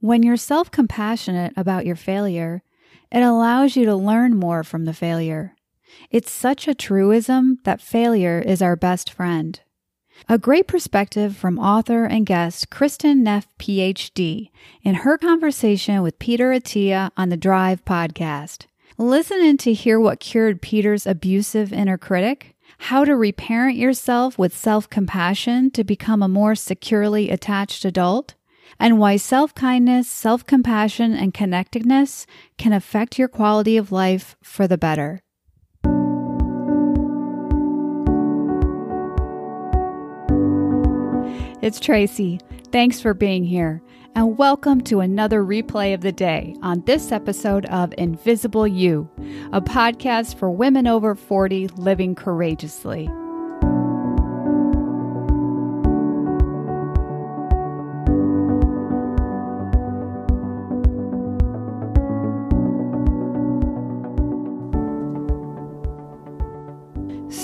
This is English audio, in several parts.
When you're self compassionate about your failure, it allows you to learn more from the failure. It's such a truism that failure is our best friend. A great perspective from author and guest Kristin Neff, PhD, in her conversation with Peter Attia on the Drive podcast. Listen in to hear what cured Peter's abusive inner critic, how to reparent yourself with self compassion to become a more securely attached adult, and why self kindness, self compassion, and connectedness can affect your quality of life for the better. It's Tracy. Thanks for being here, and welcome to another replay of the day on this episode of Invisible You, a podcast for women over 40 living courageously.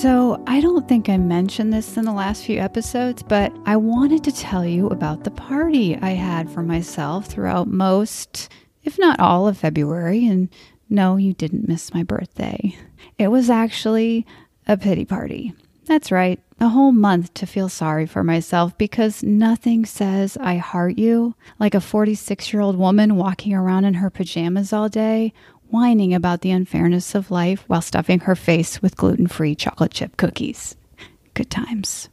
So, I don't think I mentioned this in the last few episodes, but I wanted to tell you about the party I had for myself throughout most, if not all, of February. And no, you didn't miss my birthday. It was actually a pity party. That's right, a whole month to feel sorry for myself because nothing says I heart you like a 46 year old woman walking around in her pajamas all day whining about the unfairness of life while stuffing her face with gluten free chocolate chip cookies. Good times.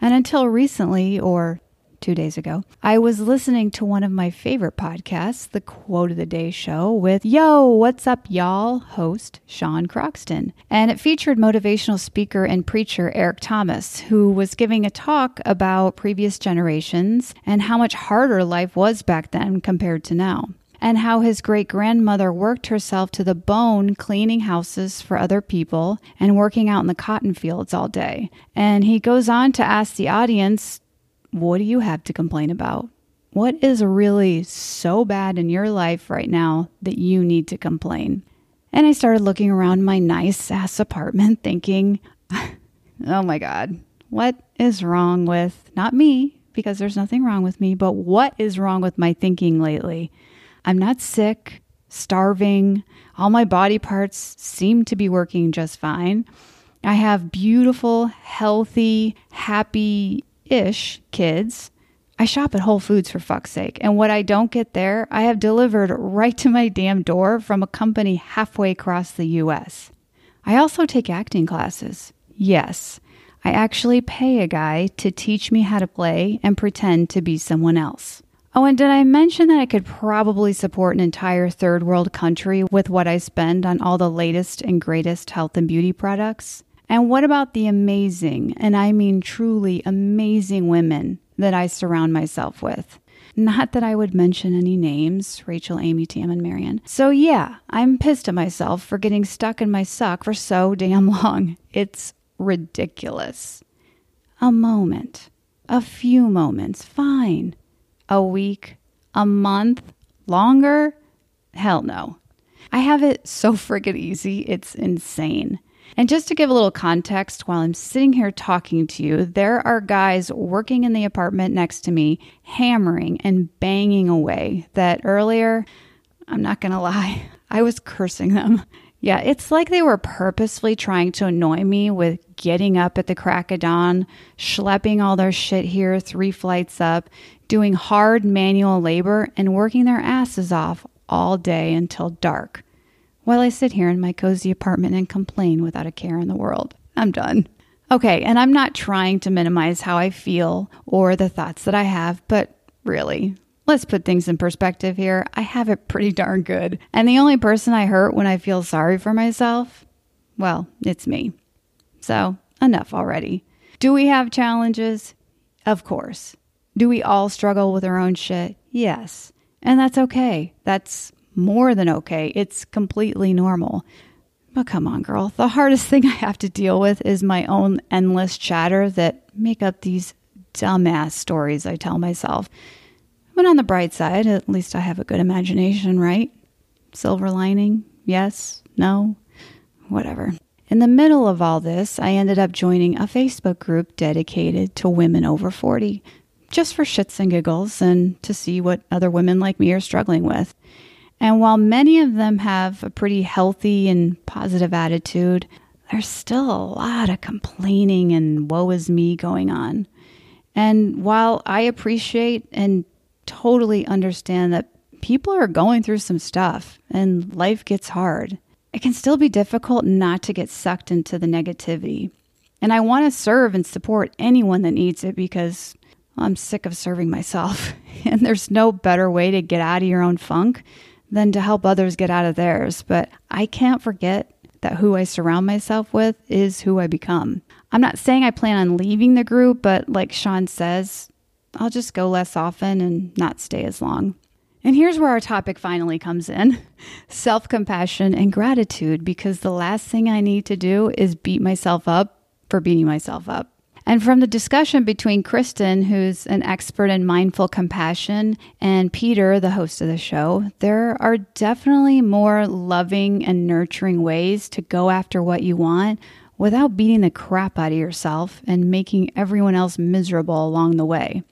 And until recently, or two days ago, I was listening to one of my favorite podcasts, the Quote of the Day Show, with Yo, what's up, y'all? host Sean Croxton. And it featured motivational speaker and preacher Eric Thomas, who was giving a talk about previous generations and how much harder life was back then compared to now and how his great grandmother worked herself to the bone cleaning houses for other people and working out in the cotton fields all day. And he goes on to ask the audience, What do you have to complain about? What is really so bad in your life right now that you need to complain? And I started looking around my nice ass apartment thinking, oh my God, what is wrong with not me, because there's nothing wrong with me, but what is wrong with my thinking lately? I'm not sick, starving. All my body parts seem to be working just fine. I have beautiful, healthy, happy ish kids. I shop at Whole Foods for fuck's sake. And what I don't get there, I have delivered right to my damn door from a company halfway across the US. I also take acting classes. Yes, I actually pay a guy to teach me how to play and pretend to be someone else. Oh, and did I mention that I could probably support an entire third world country with what I spend on all the latest and greatest health and beauty products? And what about the amazing, and I mean truly amazing women that I surround myself with? Not that I would mention any names Rachel, Amy, Tam, and Marion. So, yeah, I'm pissed at myself for getting stuck in my suck for so damn long. It's ridiculous. A moment, a few moments, fine a week, a month, longer? Hell no. I have it so friggin' easy, it's insane. And just to give a little context, while I'm sitting here talking to you, there are guys working in the apartment next to me, hammering and banging away. That earlier, I'm not gonna lie, I was cursing them. Yeah, it's like they were purposefully trying to annoy me with getting up at the crack of dawn, schlepping all their shit here three flights up, doing hard manual labor, and working their asses off all day until dark. While I sit here in my cozy apartment and complain without a care in the world. I'm done. Okay, and I'm not trying to minimize how I feel or the thoughts that I have, but really, Let's put things in perspective here. I have it pretty darn good. And the only person I hurt when I feel sorry for myself, well, it's me. So, enough already. Do we have challenges? Of course. Do we all struggle with our own shit? Yes. And that's okay. That's more than okay. It's completely normal. But come on, girl. The hardest thing I have to deal with is my own endless chatter that make up these dumbass stories I tell myself. But on the bright side, at least I have a good imagination, right? Silver lining? Yes? No? Whatever. In the middle of all this, I ended up joining a Facebook group dedicated to women over 40. just for shits and giggles and to see what other women like me are struggling with. And while many of them have a pretty healthy and positive attitude, there's still a lot of complaining and woe is me going on. And while I appreciate and totally understand that people are going through some stuff and life gets hard, it can still be difficult not to get sucked into the negativity. And I want to serve and support anyone that needs it because I'm sick of serving myself. And there's no better way to get out of your own funk than to help others get out of theirs. But I can't forget that who I surround myself with is who I become. I'm not saying I plan on leaving the group, but like Sean says, I'll just go less often and not stay as long. And here's where our topic finally comes in self compassion and gratitude, because the last thing I need to do is beat myself up for beating myself up. And from the discussion between Kristin, who's an expert in mindful compassion, and Peter, the host of the show, there are definitely more loving and nurturing ways to go after what you want without beating the crap out of yourself and making everyone else miserable along the way.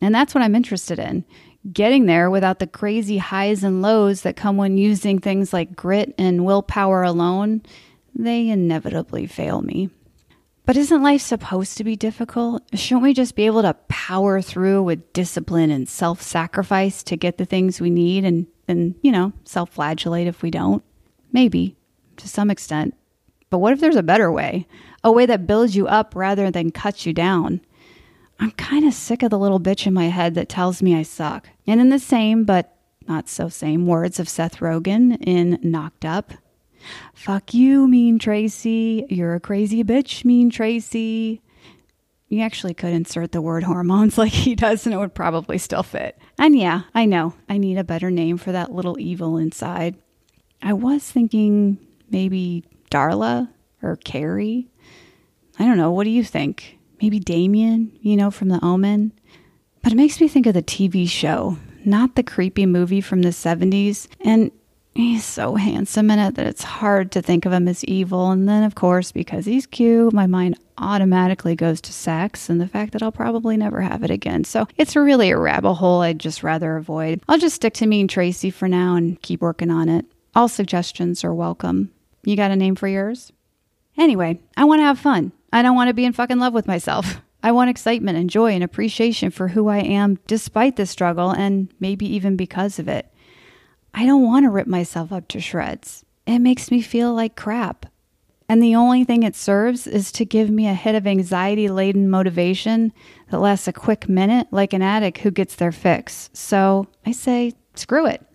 And that's what I'm interested in getting there without the crazy highs and lows that come when using things like grit and willpower alone. They inevitably fail me. But isn't life supposed to be difficult? Shouldn't we just be able to power through with discipline and self sacrifice to get the things we need and then, you know, self flagellate if we don't? Maybe, to some extent. But what if there's a better way? A way that builds you up rather than cuts you down? I'm kind of sick of the little bitch in my head that tells me I suck. And in the same, but not so same words of Seth Rogen in Knocked Up, Fuck you, Mean Tracy. You're a crazy bitch, Mean Tracy. You actually could insert the word hormones like he does, and it would probably still fit. And yeah, I know, I need a better name for that little evil inside. I was thinking maybe Darla or Carrie. I don't know. What do you think? Maybe Damien, you know, from The Omen? But it makes me think of the TV show, not the creepy movie from the 70s. And He's so handsome in it that it's hard to think of him as evil. And then, of course, because he's cute, my mind automatically goes to sex and the fact that I'll probably never have it again. So it's really a rabbit hole I'd just rather avoid. I'll just stick to Mean Tracy for now and keep working on it. All suggestions are welcome. You got a name for yours? Anyway, I want to have fun. I don't want to be in fucking love with myself. I want excitement and joy and appreciation for who I am despite the struggle and maybe even because of it. I don't want to rip myself up to shreds. It makes me feel like crap. And the only thing it serves is to give me a hit of anxiety laden motivation that lasts a quick minute, like an addict who gets their fix. So I say, screw it.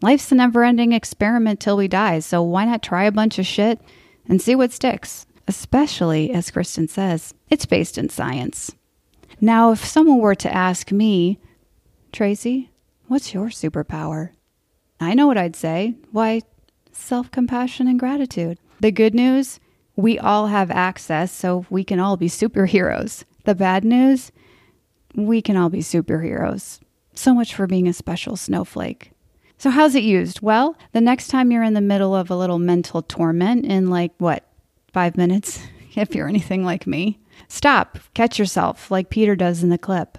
Life's a never ending experiment till we die, so why not try a bunch of shit and see what sticks? Especially, as Kristin says, it's based in science. Now, if someone were to ask me, Tracy, what's your superpower? I know what I'd say. Why, self compassion and gratitude. The good news we all have access, so we can all be superheroes. The bad news we can all be superheroes. So much for being a special snowflake. So, how's it used? Well, the next time you're in the middle of a little mental torment in like what, five minutes, if you're anything like me, stop, catch yourself like Peter does in the clip.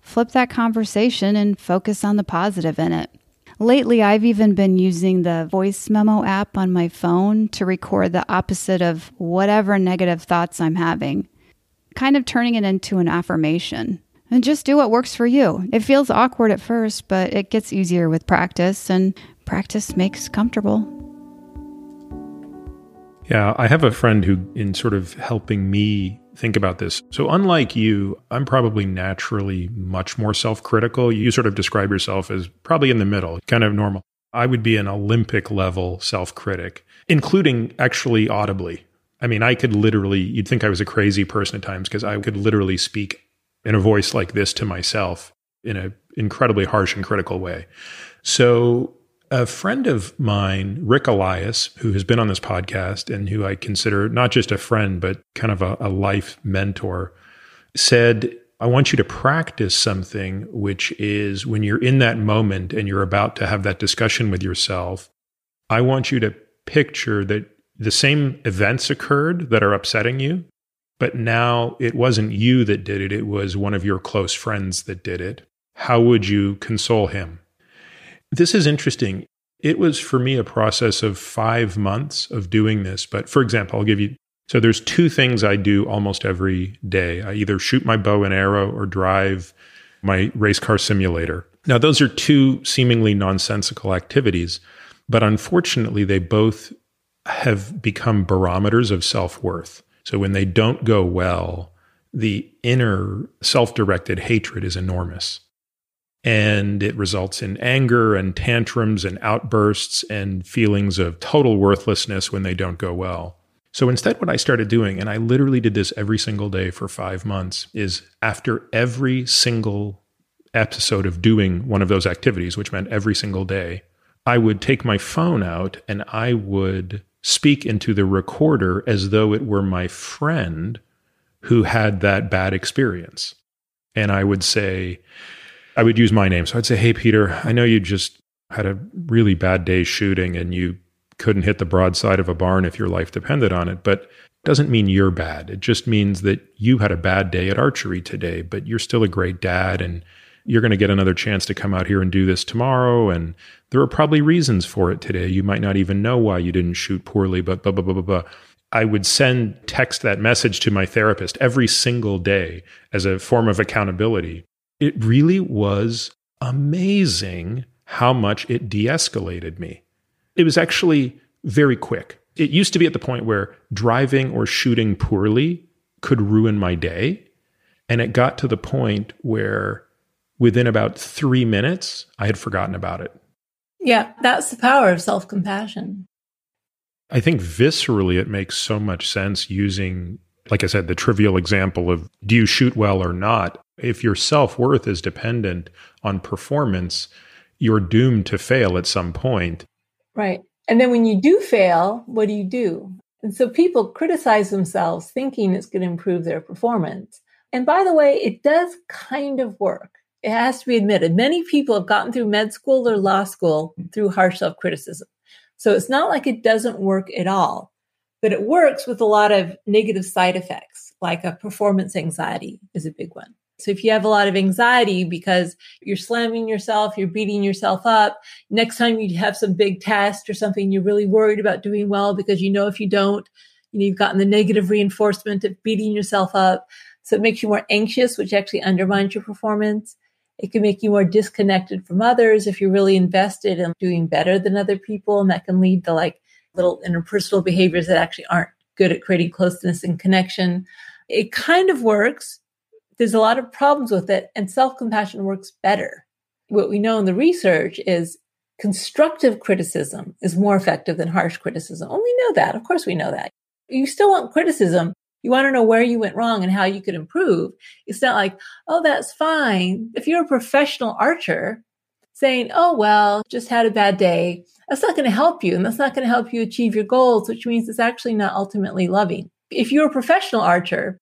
Flip that conversation and focus on the positive in it. Lately, I've even been using the voice memo app on my phone to record the opposite of whatever negative thoughts I'm having, kind of turning it into an affirmation. And just do what works for you. It feels awkward at first, but it gets easier with practice, and practice makes comfortable. Yeah, I have a friend who, in sort of helping me think about this. So, unlike you, I'm probably naturally much more self critical. You sort of describe yourself as probably in the middle, kind of normal. I would be an Olympic level self critic, including actually audibly. I mean, I could literally, you'd think I was a crazy person at times because I could literally speak in a voice like this to myself in an incredibly harsh and critical way. So, a friend of mine, Rick Elias, who has been on this podcast and who I consider not just a friend, but kind of a, a life mentor, said, I want you to practice something, which is when you're in that moment and you're about to have that discussion with yourself, I want you to picture that the same events occurred that are upsetting you, but now it wasn't you that did it, it was one of your close friends that did it. How would you console him? This is interesting. It was for me a process of five months of doing this. But for example, I'll give you so there's two things I do almost every day. I either shoot my bow and arrow or drive my race car simulator. Now, those are two seemingly nonsensical activities, but unfortunately, they both have become barometers of self worth. So when they don't go well, the inner self directed hatred is enormous. And it results in anger and tantrums and outbursts and feelings of total worthlessness when they don't go well. So instead, what I started doing, and I literally did this every single day for five months, is after every single episode of doing one of those activities, which meant every single day, I would take my phone out and I would speak into the recorder as though it were my friend who had that bad experience. And I would say, I would use my name. So I'd say, Hey, Peter, I know you just had a really bad day shooting and you couldn't hit the broadside of a barn if your life depended on it. But it doesn't mean you're bad. It just means that you had a bad day at archery today, but you're still a great dad and you're going to get another chance to come out here and do this tomorrow. And there are probably reasons for it today. You might not even know why you didn't shoot poorly, but blah, blah, blah, blah, blah. I would send text that message to my therapist every single day as a form of accountability. It really was amazing how much it de escalated me. It was actually very quick. It used to be at the point where driving or shooting poorly could ruin my day. And it got to the point where within about three minutes, I had forgotten about it. Yeah, that's the power of self compassion. I think viscerally, it makes so much sense using, like I said, the trivial example of do you shoot well or not? If your self worth is dependent on performance, you're doomed to fail at some point. Right. And then when you do fail, what do you do? And so people criticize themselves thinking it's going to improve their performance. And by the way, it does kind of work it has to be admitted, many people have gotten through med school or law school through harsh self criticism. So it's not like it doesn't work at all, but it works with a lot of negative side effects, like a performance anxiety is a big one. So if you have a lot of anxiety because you're slamming yourself, you're beating yourself up, next time you have some big test or something, you're really worried about doing well because you know if you don't, you know, you've gotten the negative reinforcement of beating yourself up. So it makes you more anxious, which actually undermines your performance. It can make you more disconnected from others if you're really invested in doing better than other people. And that can lead to like little interpersonal behaviors that actually aren't good at creating closeness and connection. It kind of works. There's a lot of problems with it, and self compassion works better. What we know in the research is constructive criticism is more effective than harsh criticism. Oh, we know that. Of course, we know that. You still want criticism, you want to know where you went wrong and how you could improve. It's not like, oh, that's fine. If you're a professional archer saying, oh, well, just had a bad day, that's not going to help you. And that's not going to help you achieve your goals, which means it's actually not ultimately loving. If you're a professional archer,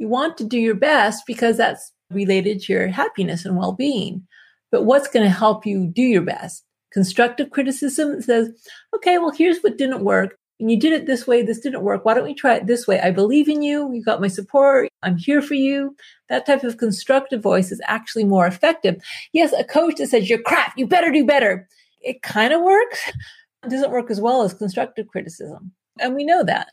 you want to do your best because that's related to your happiness and well being. But what's going to help you do your best? Constructive criticism says, okay, well, here's what didn't work and you did it this way. This didn't work. Why don't we try it this way? I believe in you. You got my support. I'm here for you. That type of constructive voice is actually more effective. Yes, a coach that says you're crap. You better do better. It kind of works. It doesn't work as well as constructive criticism. And we know that.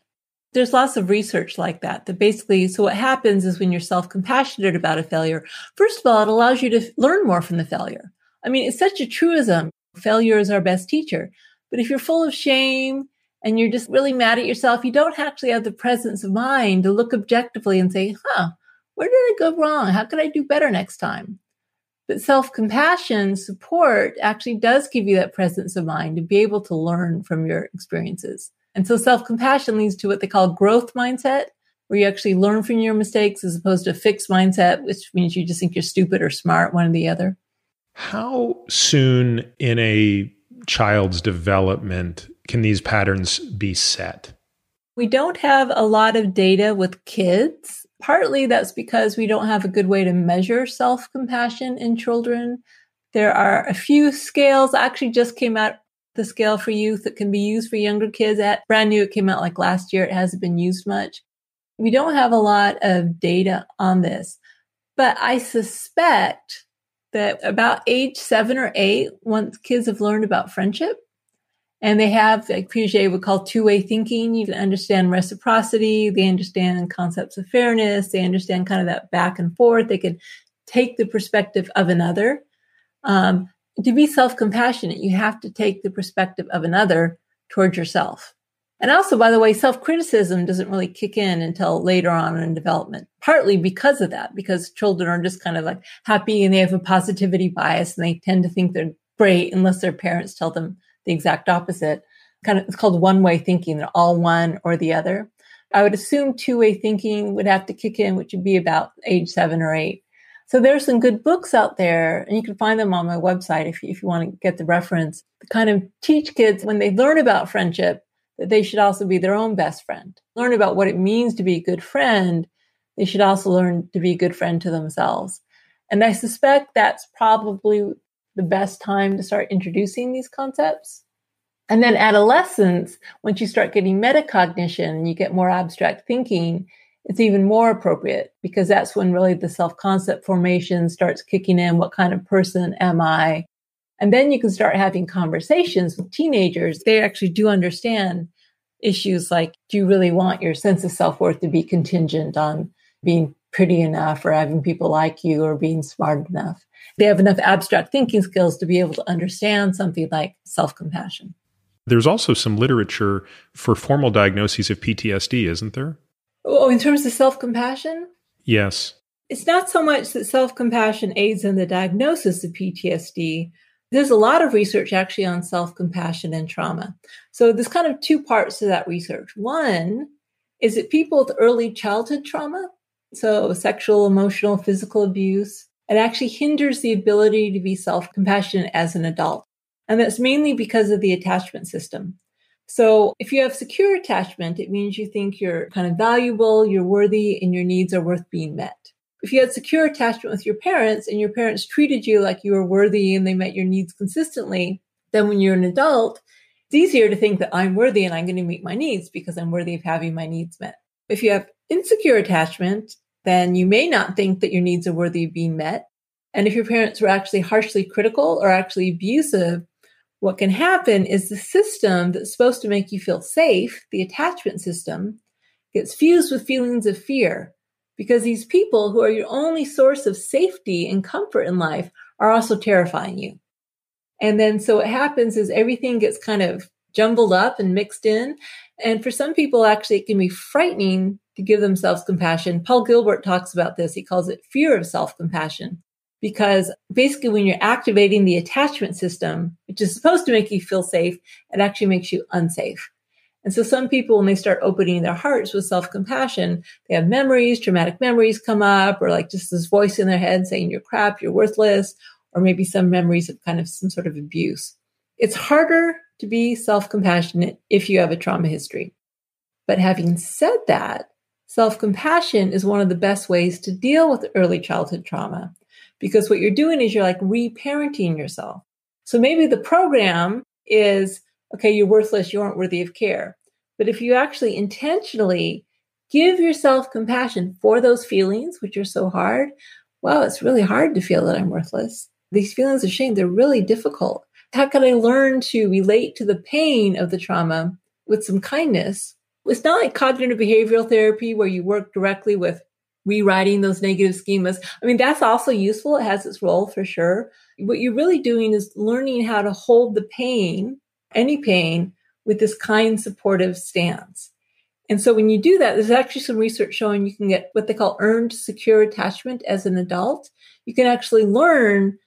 There's lots of research like that, that basically, so what happens is when you're self compassionate about a failure, first of all, it allows you to learn more from the failure. I mean, it's such a truism. Failure is our best teacher. But if you're full of shame, and you're just really mad at yourself, you don't actually have the presence of mind to look objectively and say, huh, where did I go wrong? How could I do better next time? But self compassion support actually does give you that presence of mind to be able to learn from your experiences. And so self compassion leads to what they call growth mindset, where you actually learn from your mistakes as opposed to a fixed mindset, which means you just think you're stupid or smart, one or the other. How soon in a child's development can these patterns be set? We don't have a lot of data with kids. Partly that's because we don't have a good way to measure self compassion in children. There are a few scales, actually, just came out the scale for youth that can be used for younger kids. At brand new, it came out like last year. It hasn't been used much. We don't have a lot of data on this, but I suspect that about age seven or eight, once kids have learned about friendship and they have, like Piaget would call two way thinking, you can understand reciprocity, they understand concepts of fairness, they understand kind of that back and forth, they can take the perspective of another. Um, to be self compassionate, you have to take the perspective of another towards yourself. And also, by the way, self criticism doesn't really kick in until later on in development, partly because of that, because children are just kind of like happy and they have a positivity bias and they tend to think they're great unless their parents tell them the exact opposite. Kind of, it's called one way thinking. They're all one or the other. I would assume two way thinking would have to kick in, which would be about age seven or eight. So there's some good books out there, and you can find them on my website if you, if you want to get the reference to kind of teach kids when they learn about friendship that they should also be their own best friend. Learn about what it means to be a good friend. They should also learn to be a good friend to themselves. And I suspect that's probably the best time to start introducing these concepts. And then adolescence, once you start getting metacognition and you get more abstract thinking, it's even more appropriate because that's when really the self concept formation starts kicking in. What kind of person am I? And then you can start having conversations with teenagers. They actually do understand issues like, do you really want your sense of self worth to be contingent on being pretty enough or having people like you or being smart enough? They have enough abstract thinking skills to be able to understand something like self compassion. There's also some literature for formal diagnoses of PTSD, isn't there? Oh, oh, in terms of self compassion? Yes. It's not so much that self compassion aids in the diagnosis of PTSD, there's a lot of research actually on self compassion and trauma. So there's kind of two parts to that research. One is that people with early childhood trauma, so sexual, emotional, physical abuse, it actually hinders the ability to be self compassionate as an adult. And that's mainly because of the attachment system. So if you have secure attachment, it means you think you're kind of valuable, you're worthy, and your needs are worth being met if you had secure attachment with your parents and your parents treated you like you were worthy and they met your needs consistently, then when you're an adult, it's easier to think that I'm worthy and I'm going to meet my needs because I'm worthy of having my needs met. If you have insecure attachment, then you may not think that your needs are worthy of being met. And if your parents were actually harshly critical or actually abusive, what can happen is the system that's supposed to make you feel safe, the attachment system, gets fused with feelings of fear because these people who are your only source of safety and comfort in life are also terrifying you. And then so what happens is everything gets kind of jumbled up and mixed in. And for some people, actually, it can be frightening to give themselves compassion. Paul Gilbert talks about this. He calls it fear of self compassion because basically when you're activating the attachment system, which is supposed to make you feel safe, it actually makes you unsafe. And so some people, when they start opening their hearts with self compassion, they have memories, traumatic memories come up, or like just this voice in their head saying you're crap, you're worthless, or maybe some memories of kind of some sort of abuse. It's harder to be self compassionate if you have a trauma history. But having said that, self compassion is one of the best ways to deal with early childhood trauma because what you're doing is you're like reparenting yourself. So maybe the program is okay, you're worthless, you aren't worthy of care. But if you actually intentionally give yourself compassion for those feelings, which are so hard, well, it's really hard to feel that I'm worthless. These feelings of shame, they're really difficult. How can I learn to relate to the pain of the trauma with some kindness? It's not like cognitive behavioral therapy where you work directly with rewriting those negative schemas. I mean, that's also useful. It has its role for sure. What you're really doing is learning how to hold the pain any pain with this kind, supportive stance. And so when you do that, there's actually some research showing you can get what they call earned secure attachment as an adult. You can actually learn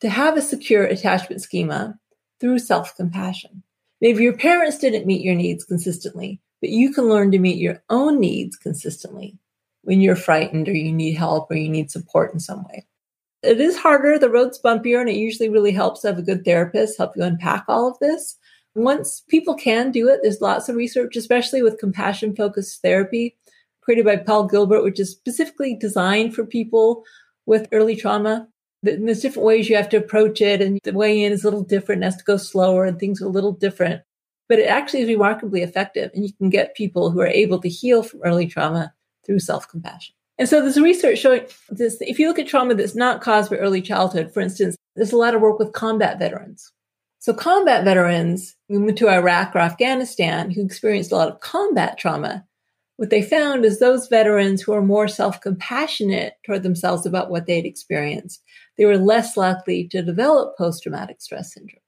to have a secure attachment schema through self compassion. Maybe your parents didn't meet your needs consistently, but you can learn to meet your own needs consistently when you're frightened or you need help or you need support in some way. It is harder. The road's bumpier, and it usually really helps to have a good therapist help you unpack all of this. Once people can do it, there's lots of research, especially with compassion focused therapy created by Paul Gilbert, which is specifically designed for people with early trauma. There's different ways you have to approach it, and the way in is a little different, it has to go slower, and things are a little different. But it actually is remarkably effective, and you can get people who are able to heal from early trauma through self compassion. And so there's research showing this. If you look at trauma that's not caused by early childhood, for instance, there's a lot of work with combat veterans. So combat veterans who went to Iraq or Afghanistan who experienced a lot of combat trauma, what they found is those veterans who are more self-compassionate toward themselves about what they'd experienced, they were less likely to develop post-traumatic stress syndrome.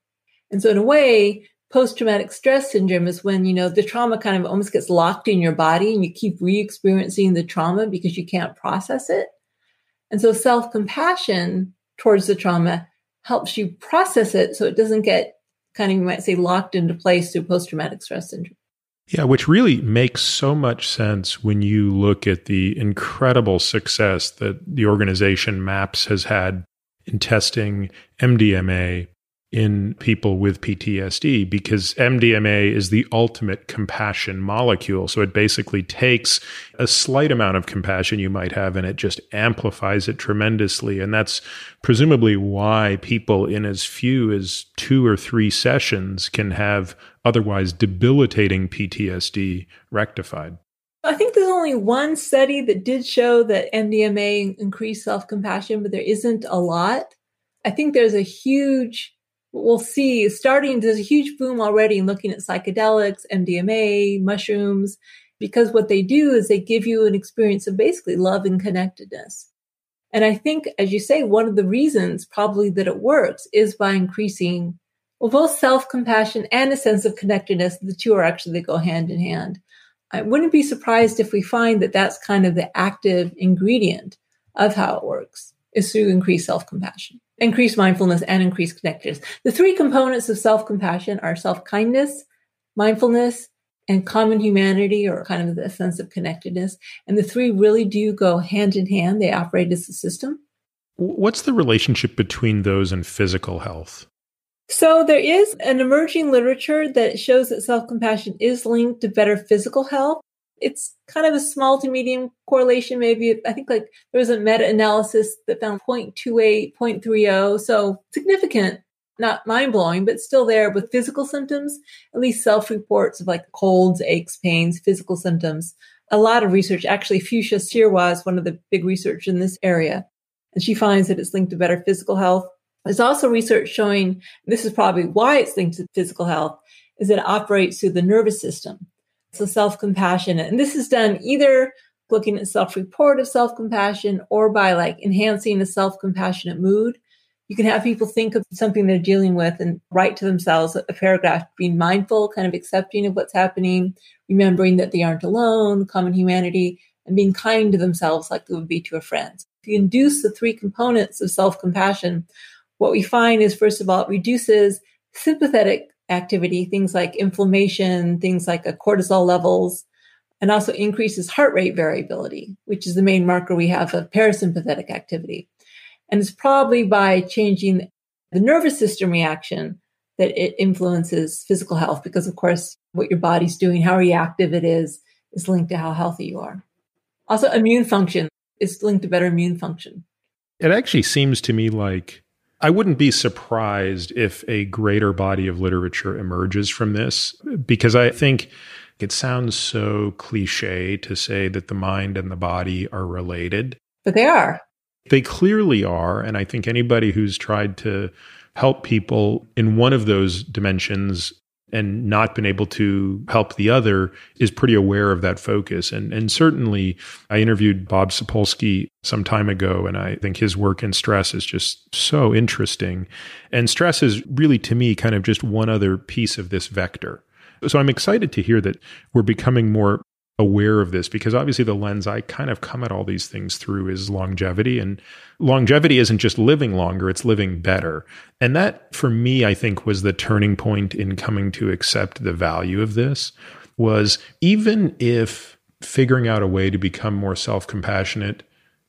And so in a way, post-traumatic stress syndrome is when, you know, the trauma kind of almost gets locked in your body and you keep re-experiencing the trauma because you can't process it. And so self-compassion towards the trauma helps you process it so it doesn't get kind of, you might say, locked into place through post-traumatic stress syndrome. Yeah, which really makes so much sense when you look at the incredible success that the organization MAPS has had in testing MDMA in people with PTSD because MDMA is the ultimate compassion molecule. So it basically takes a slight amount of compassion you might have and it just amplifies it tremendously. And that's presumably why people in as few as two or three sessions can have otherwise debilitating PTSD rectified. I think there's only one study that did show that MDMA increased self compassion, but there isn't a lot. I think there's a huge we'll see starting there's a huge boom already in looking at psychedelics mdma mushrooms because what they do is they give you an experience of basically love and connectedness. And i think as you say one of the reasons probably that it works is by increasing well both self-compassion and a sense of connectedness the two are actually they go hand in hand. I wouldn't be surprised if we find that that's kind of the active ingredient of how it works is through increased self-compassion increased mindfulness and increased connectedness. The three components of self compassion are self kindness, mindfulness, and common humanity or kind of the sense of connectedness. And the three really do go hand in hand. They operate as a system. What's the relationship between those and physical health? So there is an emerging literature that shows that self compassion is linked to better physical health it's kind of a small to medium correlation. Maybe I think like there was a meta analysis that found 0.28, 0.30. So significant, not mind blowing, but still there with physical symptoms, at least self reports of like colds, aches, pains, physical symptoms. A lot of research, actually, Fuschia Sirois is one of the big research in this area. And she finds that it's linked to better physical health. There's also research showing this is probably why it's linked to physical health is that it operates through the nervous system. So self compassion. And this is done either looking at self report of self compassion or by like enhancing a self compassionate mood. You can have people think of something they're dealing with and write to themselves a paragraph, being mindful, kind of accepting of what's happening, remembering that they aren't alone, common humanity, and being kind to themselves like they would be to a friend. If you induce the three components of self compassion, what we find is, first of all, it reduces sympathetic activity, things like inflammation, things like cortisol levels, and also increases heart rate variability, which is the main marker we have of parasympathetic activity. And it's probably by changing the nervous system reaction that it influences physical health, because of course, what your body's doing, how reactive it is, is linked to how healthy you are. Also, immune function is linked to better immune function. It actually seems to me like I wouldn't be surprised if a greater body of literature emerges from this because I think it sounds so cliche to say that the mind and the body are related. But they are. They clearly are. And I think anybody who's tried to help people in one of those dimensions and not been able to help the other is pretty aware of that focus. And and certainly I interviewed Bob Sapolsky some time ago, and I think his work in stress is just so interesting. And stress is really to me kind of just one other piece of this vector. So I'm excited to hear that we're becoming more aware of this because obviously the lens I kind of come at all these things through is longevity. And longevity isn't just living longer, it's living better. And that for me, I think was the turning point in coming to accept the value of this was even if figuring out a way to become more self-compassionate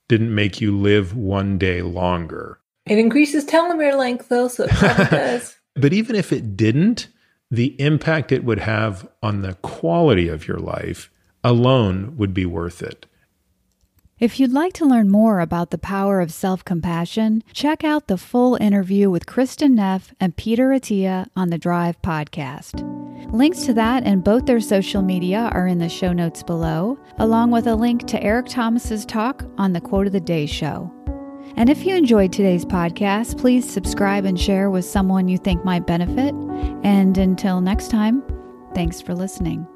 didn't make you live one day longer. It increases telomere length though, so it does. but even if it didn't, the impact it would have on the quality of your life alone would be worth it. If you'd like to learn more about the power of self compassion, check out the full interview with Kristin Neff and Peter Attia on the Drive podcast. Links to that and both their social media are in the show notes below, along with a link to Eric Thomas's talk on the Quote of the Day show. And if you enjoyed today's podcast, please subscribe and share with someone you think might benefit. And until next time, thanks for listening.